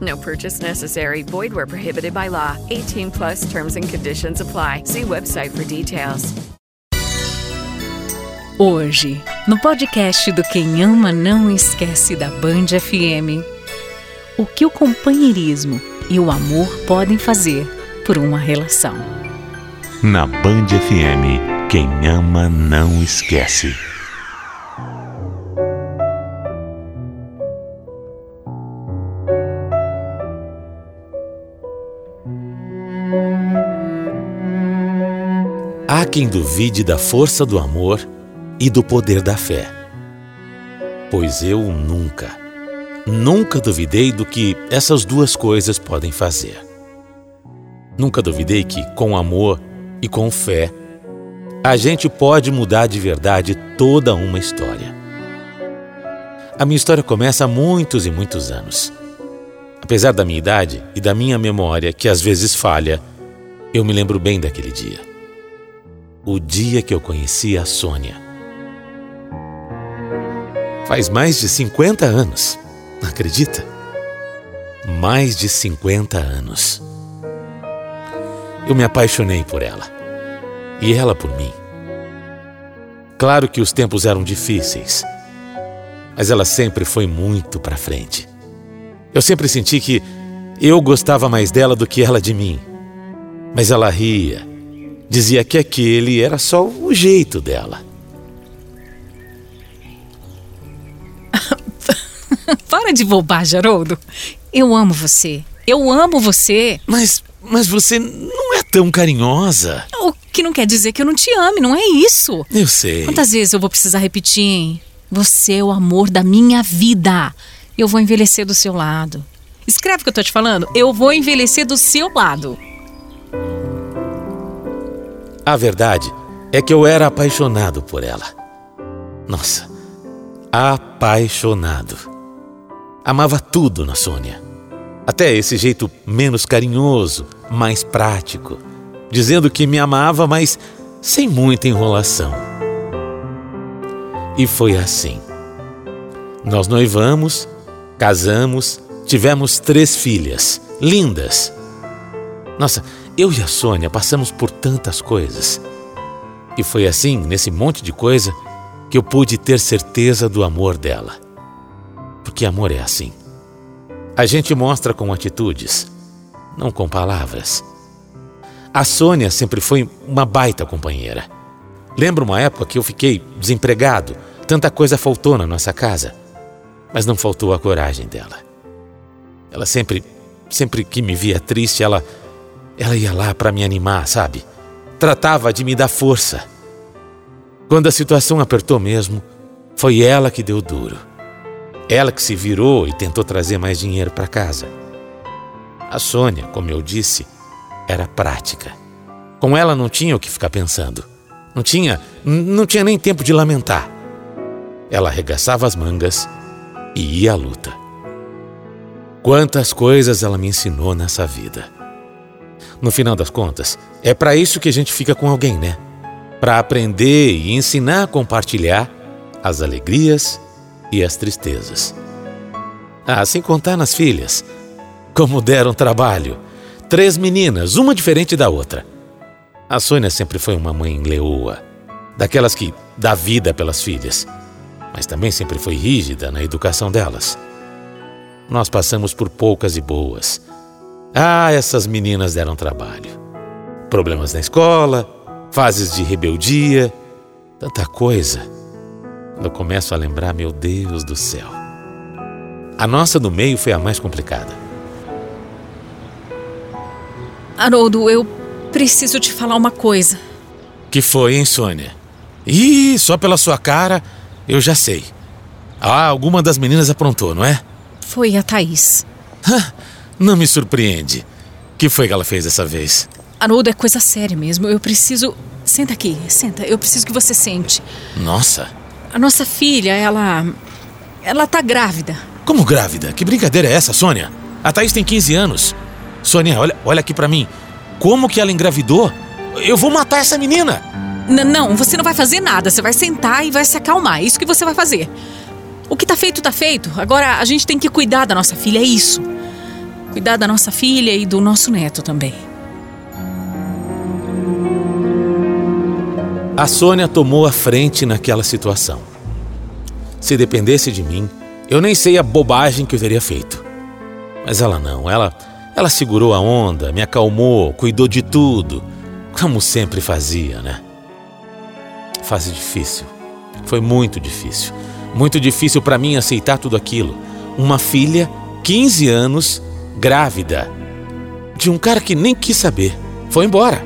No purchase necessary. Void where prohibited by law. 18 plus terms and conditions apply. See website for details. Hoje, no podcast do Quem Ama Não Esquece da Band FM, o que o companheirismo e o amor podem fazer por uma relação. Na Band FM, quem ama não esquece. Há quem duvide da força do amor e do poder da fé. Pois eu nunca, nunca duvidei do que essas duas coisas podem fazer. Nunca duvidei que, com amor e com fé, a gente pode mudar de verdade toda uma história. A minha história começa há muitos e muitos anos. Apesar da minha idade e da minha memória, que às vezes falha, eu me lembro bem daquele dia. O dia que eu conheci a Sônia. Faz mais de 50 anos, acredita? Mais de 50 anos. Eu me apaixonei por ela. E ela por mim. Claro que os tempos eram difíceis, mas ela sempre foi muito para frente. Eu sempre senti que eu gostava mais dela do que ela de mim. Mas ela ria, dizia que aquele era só o jeito dela. Para de bobagem, Haroldo. Eu amo você. Eu amo você. Mas, mas você não é tão carinhosa. O que não quer dizer que eu não te ame, não é isso. Eu sei. Quantas vezes eu vou precisar repetir, hein? Você é o amor da minha vida. Eu vou envelhecer do seu lado. Escreve o que eu tô te falando. Eu vou envelhecer do seu lado. A verdade é que eu era apaixonado por ela. Nossa, apaixonado. Amava tudo na Sônia. Até esse jeito menos carinhoso, mais prático, dizendo que me amava, mas sem muita enrolação. E foi assim. Nós noivamos, casamos, tivemos três filhas, lindas. Nossa, eu e a Sônia passamos por tantas coisas. E foi assim, nesse monte de coisa, que eu pude ter certeza do amor dela. Porque amor é assim. A gente mostra com atitudes, não com palavras. A Sônia sempre foi uma baita companheira. Lembro uma época que eu fiquei desempregado, tanta coisa faltou na nossa casa, mas não faltou a coragem dela. Ela sempre, sempre que me via triste, ela, ela ia lá para me animar, sabe? Tratava de me dar força. Quando a situação apertou mesmo, foi ela que deu duro. Ela que se virou e tentou trazer mais dinheiro para casa. A Sônia, como eu disse, era prática. Com ela não tinha o que ficar pensando. Não tinha, não tinha nem tempo de lamentar. Ela arregaçava as mangas e ia à luta. Quantas coisas ela me ensinou nessa vida. No final das contas, é para isso que a gente fica com alguém, né? Para aprender e ensinar a compartilhar as alegrias e as tristezas. Ah, sem contar nas filhas. Como deram trabalho. Três meninas, uma diferente da outra. A Sônia sempre foi uma mãe leoa, daquelas que dá vida pelas filhas, mas também sempre foi rígida na educação delas. Nós passamos por poucas e boas. Ah, essas meninas deram trabalho. Problemas na escola, fases de rebeldia, tanta coisa. Eu começo a lembrar, meu Deus do céu. A nossa do meio foi a mais complicada. Haroldo, eu preciso te falar uma coisa. Que foi, hein, Sônia? Ih, só pela sua cara, eu já sei. Ah, alguma das meninas aprontou, não é? Foi a Thaís. Não me surpreende. que foi que ela fez dessa vez? Haroldo, é coisa séria mesmo. Eu preciso. Senta aqui, senta. Eu preciso que você sente. Nossa. A nossa filha, ela. Ela tá grávida. Como grávida? Que brincadeira é essa, Sônia? A Thaís tem 15 anos. Sônia, olha, olha aqui para mim. Como que ela engravidou? Eu vou matar essa menina! N não, você não vai fazer nada. Você vai sentar e vai se acalmar. É isso que você vai fazer. O que tá feito, tá feito. Agora a gente tem que cuidar da nossa filha, é isso. Cuidar da nossa filha e do nosso neto também. A Sônia tomou a frente naquela situação. Se dependesse de mim, eu nem sei a bobagem que eu teria feito. Mas ela não, ela, ela segurou a onda, me acalmou, cuidou de tudo, como sempre fazia, né? Fase difícil. Foi muito difícil. Muito difícil para mim aceitar tudo aquilo. Uma filha, 15 anos, grávida, de um cara que nem quis saber. Foi embora.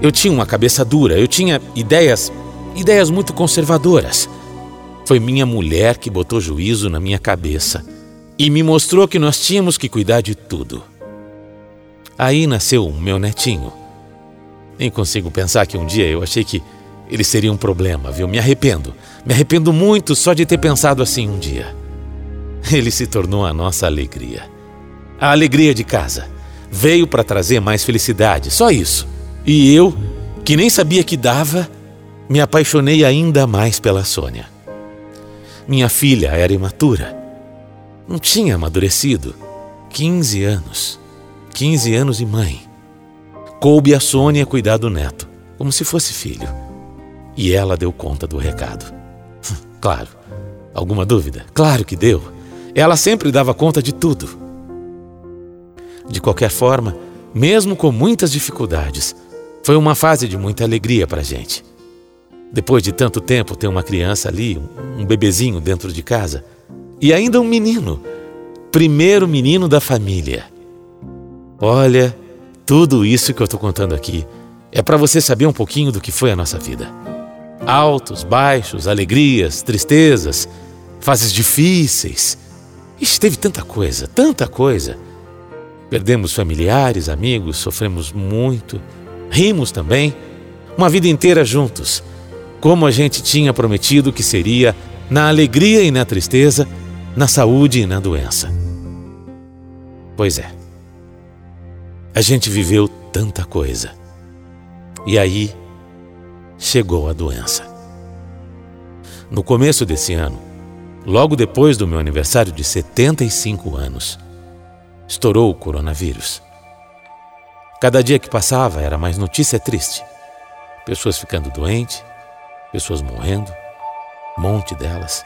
Eu tinha uma cabeça dura, eu tinha ideias, ideias muito conservadoras. Foi minha mulher que botou juízo na minha cabeça e me mostrou que nós tínhamos que cuidar de tudo. Aí nasceu o meu netinho. Nem consigo pensar que um dia eu achei que ele seria um problema, viu? Me arrependo. Me arrependo muito só de ter pensado assim um dia. Ele se tornou a nossa alegria. A alegria de casa. Veio para trazer mais felicidade, só isso. E eu, que nem sabia que dava, me apaixonei ainda mais pela Sônia. Minha filha era imatura. Não tinha amadurecido. 15 anos. 15 anos e mãe. Coube a Sônia cuidar do neto, como se fosse filho. E ela deu conta do recado. Claro. Alguma dúvida? Claro que deu. Ela sempre dava conta de tudo. De qualquer forma, mesmo com muitas dificuldades, foi uma fase de muita alegria para a gente. Depois de tanto tempo ter uma criança ali, um bebezinho dentro de casa, e ainda um menino, primeiro menino da família. Olha, tudo isso que eu estou contando aqui é para você saber um pouquinho do que foi a nossa vida. Altos, baixos, alegrias, tristezas, fases difíceis. Ixi, teve tanta coisa, tanta coisa. Perdemos familiares, amigos, sofremos muito. Rimos também, uma vida inteira juntos, como a gente tinha prometido que seria na alegria e na tristeza, na saúde e na doença. Pois é. A gente viveu tanta coisa. E aí chegou a doença. No começo desse ano, logo depois do meu aniversário de 75 anos, estourou o coronavírus. Cada dia que passava era mais notícia triste. Pessoas ficando doentes, pessoas morrendo, monte delas.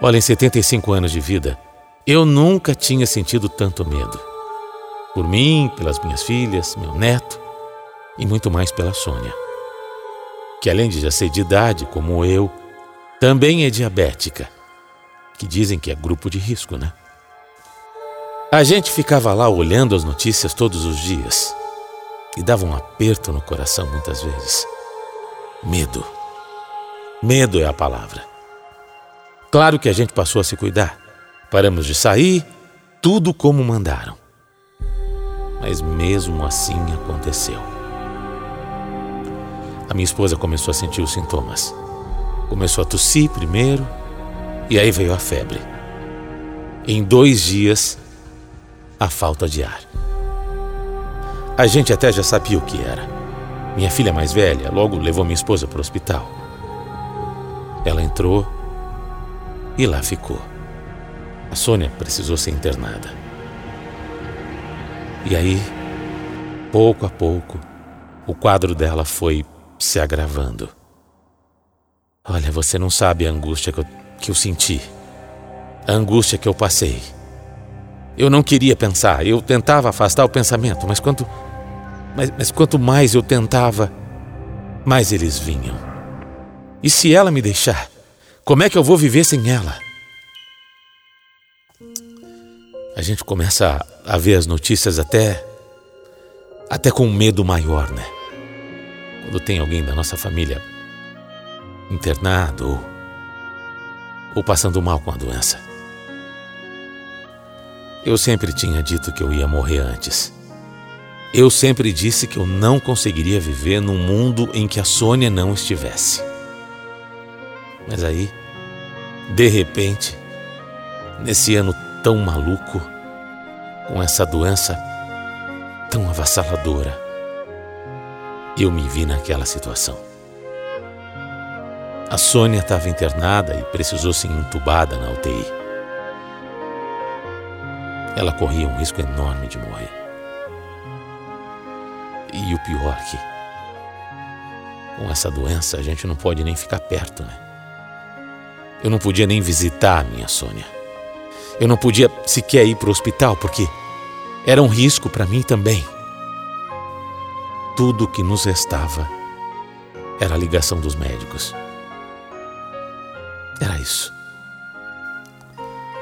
Olha, em 75 anos de vida, eu nunca tinha sentido tanto medo. Por mim, pelas minhas filhas, meu neto e muito mais pela Sônia, que além de já ser de idade como eu, também é diabética, que dizem que é grupo de risco, né? A gente ficava lá olhando as notícias todos os dias e dava um aperto no coração muitas vezes. Medo. Medo é a palavra. Claro que a gente passou a se cuidar. Paramos de sair, tudo como mandaram. Mas mesmo assim aconteceu. A minha esposa começou a sentir os sintomas. Começou a tossir primeiro, e aí veio a febre. Em dois dias, a falta de ar. A gente até já sabia o que era. Minha filha mais velha logo levou minha esposa para o hospital. Ela entrou e lá ficou. A Sônia precisou ser internada. E aí, pouco a pouco, o quadro dela foi se agravando. Olha, você não sabe a angústia que eu, que eu senti, a angústia que eu passei. Eu não queria pensar, eu tentava afastar o pensamento, mas quando Mas, mas quanto mais eu tentava, mais eles vinham. E se ela me deixar, como é que eu vou viver sem ela? A gente começa a ver as notícias até até com um medo maior, né? Quando tem alguém da nossa família internado ou, ou passando mal com a doença. Eu sempre tinha dito que eu ia morrer antes. Eu sempre disse que eu não conseguiria viver num mundo em que a Sônia não estivesse. Mas aí, de repente, nesse ano tão maluco, com essa doença tão avassaladora, eu me vi naquela situação. A Sônia estava internada e precisou ser entubada na UTI. Ela corria um risco enorme de morrer. E o pior é que, com essa doença, a gente não pode nem ficar perto, né? Eu não podia nem visitar a minha Sônia. Eu não podia sequer ir para o hospital porque era um risco para mim também. Tudo o que nos restava era a ligação dos médicos. Era isso.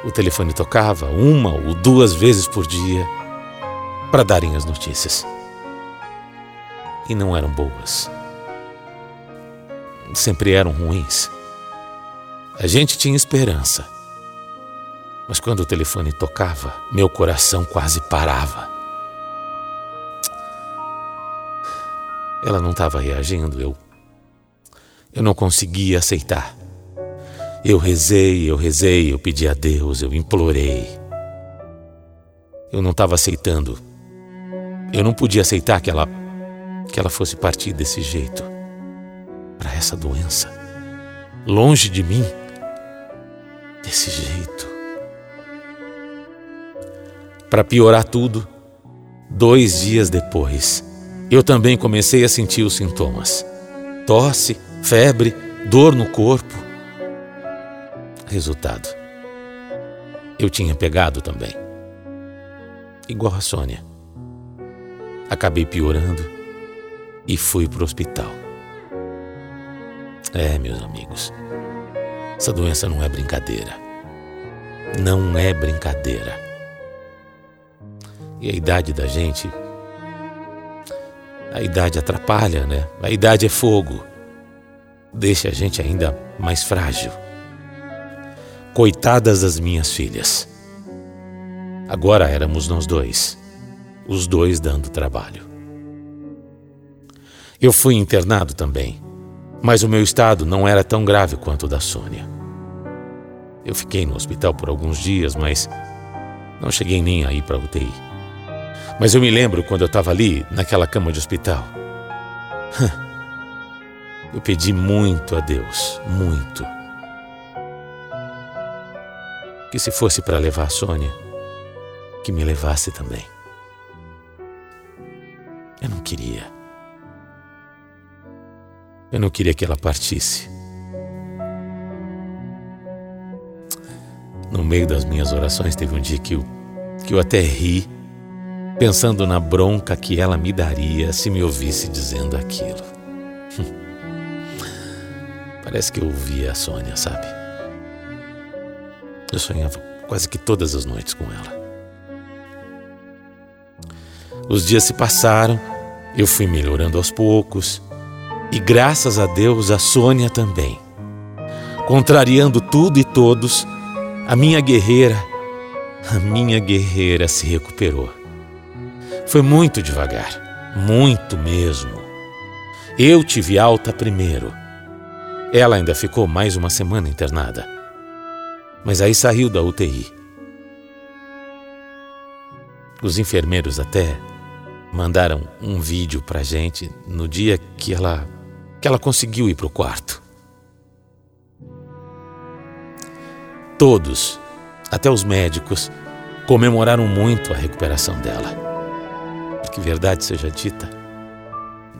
O telefone tocava uma ou duas vezes por dia para darem as notícias. E não eram boas. Sempre eram ruins. A gente tinha esperança. Mas quando o telefone tocava, meu coração quase parava. Ela não estava reagindo, eu. Eu não conseguia aceitar. Eu rezei, eu rezei, eu pedi a Deus, eu implorei. Eu não estava aceitando. Eu não podia aceitar que ela que ela fosse partir desse jeito para essa doença, longe de mim, desse jeito. Para piorar tudo, dois dias depois, eu também comecei a sentir os sintomas: tosse, febre, dor no corpo. Resultado: eu tinha pegado também. Igual a Sônia. Acabei piorando e fui para o hospital. É, meus amigos, essa doença não é brincadeira. Não é brincadeira. E a idade da gente. A idade atrapalha, né? A idade é fogo. Deixa a gente ainda mais frágil. Coitadas das minhas filhas. Agora éramos nós dois, os dois dando trabalho. Eu fui internado também, mas o meu estado não era tão grave quanto o da Sônia. Eu fiquei no hospital por alguns dias, mas não cheguei nem a ir para UTI. Mas eu me lembro quando eu estava ali, naquela cama de hospital. Eu pedi muito a Deus, muito que se fosse para levar a Sônia, que me levasse também. Eu não queria. Eu não queria que ela partisse. No meio das minhas orações teve um dia que eu, que eu até ri, pensando na bronca que ela me daria se me ouvisse dizendo aquilo. Parece que eu ouvia a Sônia, sabe? Eu sonhava quase que todas as noites com ela. Os dias se passaram, eu fui melhorando aos poucos, e graças a Deus a Sônia também. Contrariando tudo e todos, a minha guerreira, a minha guerreira se recuperou. Foi muito devagar, muito mesmo. Eu tive alta primeiro. Ela ainda ficou mais uma semana internada mas aí saiu da UTI. Os enfermeiros até mandaram um vídeo pra gente no dia que ela que ela conseguiu ir pro quarto. Todos, até os médicos, comemoraram muito a recuperação dela. Porque verdade seja dita,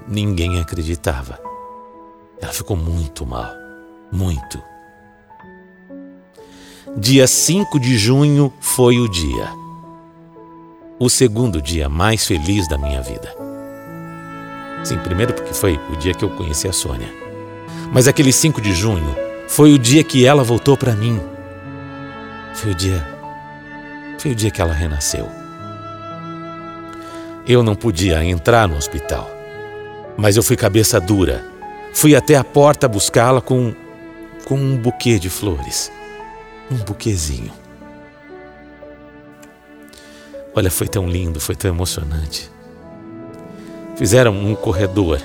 ninguém acreditava. Ela ficou muito mal, muito. Dia 5 de junho foi o dia. O segundo dia mais feliz da minha vida. Sim, primeiro porque foi o dia que eu conheci a Sônia. Mas aquele 5 de junho foi o dia que ela voltou para mim. Foi o dia. Foi o dia que ela renasceu. Eu não podia entrar no hospital, mas eu fui cabeça dura. Fui até a porta buscá-la com com um buquê de flores. Um buquezinho. Olha, foi tão lindo, foi tão emocionante. Fizeram um corredor.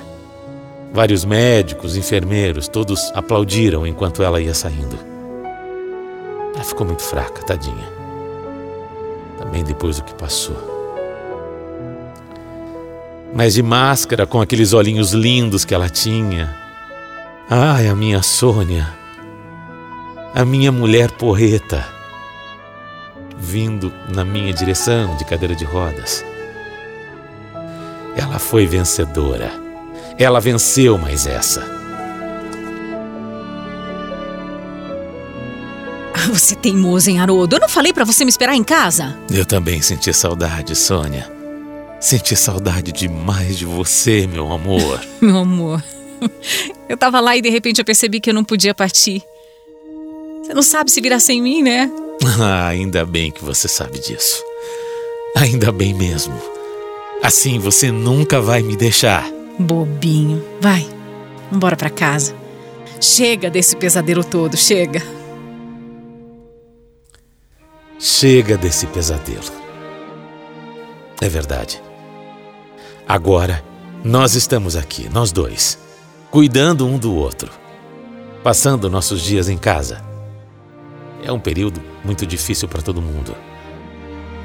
Vários médicos, enfermeiros, todos aplaudiram enquanto ela ia saindo. Ela ficou muito fraca, tadinha. Também depois do que passou. Mas de máscara, com aqueles olhinhos lindos que ela tinha. Ai, a minha Sônia. A minha mulher porreta. Vindo na minha direção de cadeira de rodas. Ela foi vencedora. Ela venceu mais essa. Ah, você é teimoso, hein, Haroldo? Eu não falei para você me esperar em casa? Eu também senti saudade, Sônia. Senti saudade demais de você, meu amor. meu amor. Eu tava lá e de repente eu percebi que eu não podia partir. Você não sabe se virar sem mim, né? Ah, ainda bem que você sabe disso. Ainda bem mesmo. Assim você nunca vai me deixar. Bobinho. Vai, embora para casa. Chega desse pesadelo todo, chega. Chega desse pesadelo. É verdade. Agora, nós estamos aqui, nós dois, cuidando um do outro, passando nossos dias em casa. É um período muito difícil para todo mundo.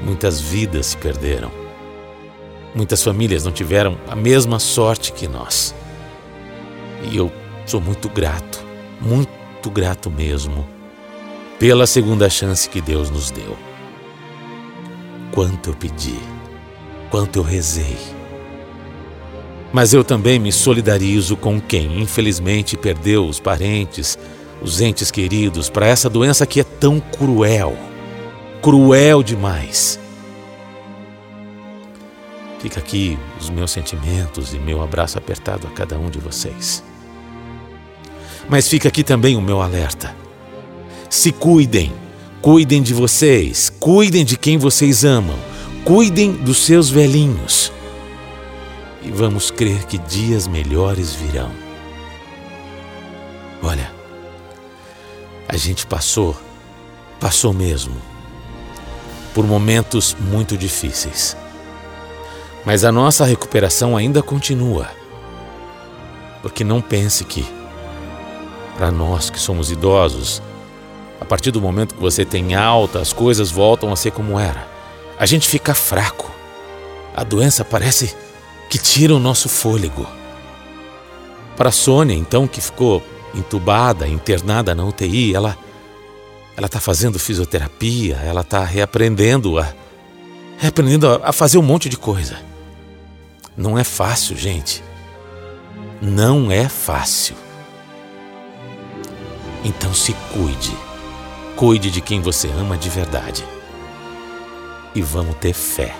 Muitas vidas se perderam Muitas famílias não tiveram a mesma sorte que nós. E eu sou muito grato, muito grato mesmo, pela segunda chance que Deus nos deu. Quanto eu pedi, quanto eu rezei. Mas eu também me solidarizo com quem, infelizmente, perdeu os parentes, os entes queridos para essa doença que é tão cruel, cruel demais. Fica aqui os meus sentimentos e meu abraço apertado a cada um de vocês. Mas fica aqui também o meu alerta. Se cuidem, cuidem de vocês, cuidem de quem vocês amam, cuidem dos seus velhinhos. E vamos crer que dias melhores virão. Olha, a gente passou, passou mesmo, por momentos muito difíceis. Mas a nossa recuperação ainda continua. Porque não pense que, para nós que somos idosos, a partir do momento que você tem alta, as coisas voltam a ser como era. A gente fica fraco. A doença parece que tira o nosso fôlego. Para a Sônia, então, que ficou entubada, internada na UTI, ela ela está fazendo fisioterapia, ela está reaprendendo a reaprendendo a, a fazer um monte de coisa. Não é fácil, gente. Não é fácil. Então se cuide. Cuide de quem você ama de verdade. E vamos ter fé.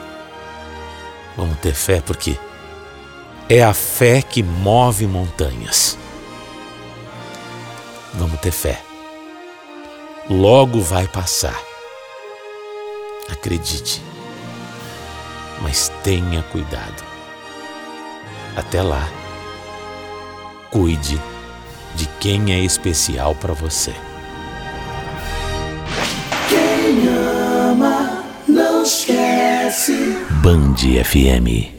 Vamos ter fé porque é a fé que move montanhas. Vamos ter fé. Logo vai passar. Acredite. Mas tenha cuidado. Até lá, cuide de quem é especial para você. Quem ama, não esquece. Band FM.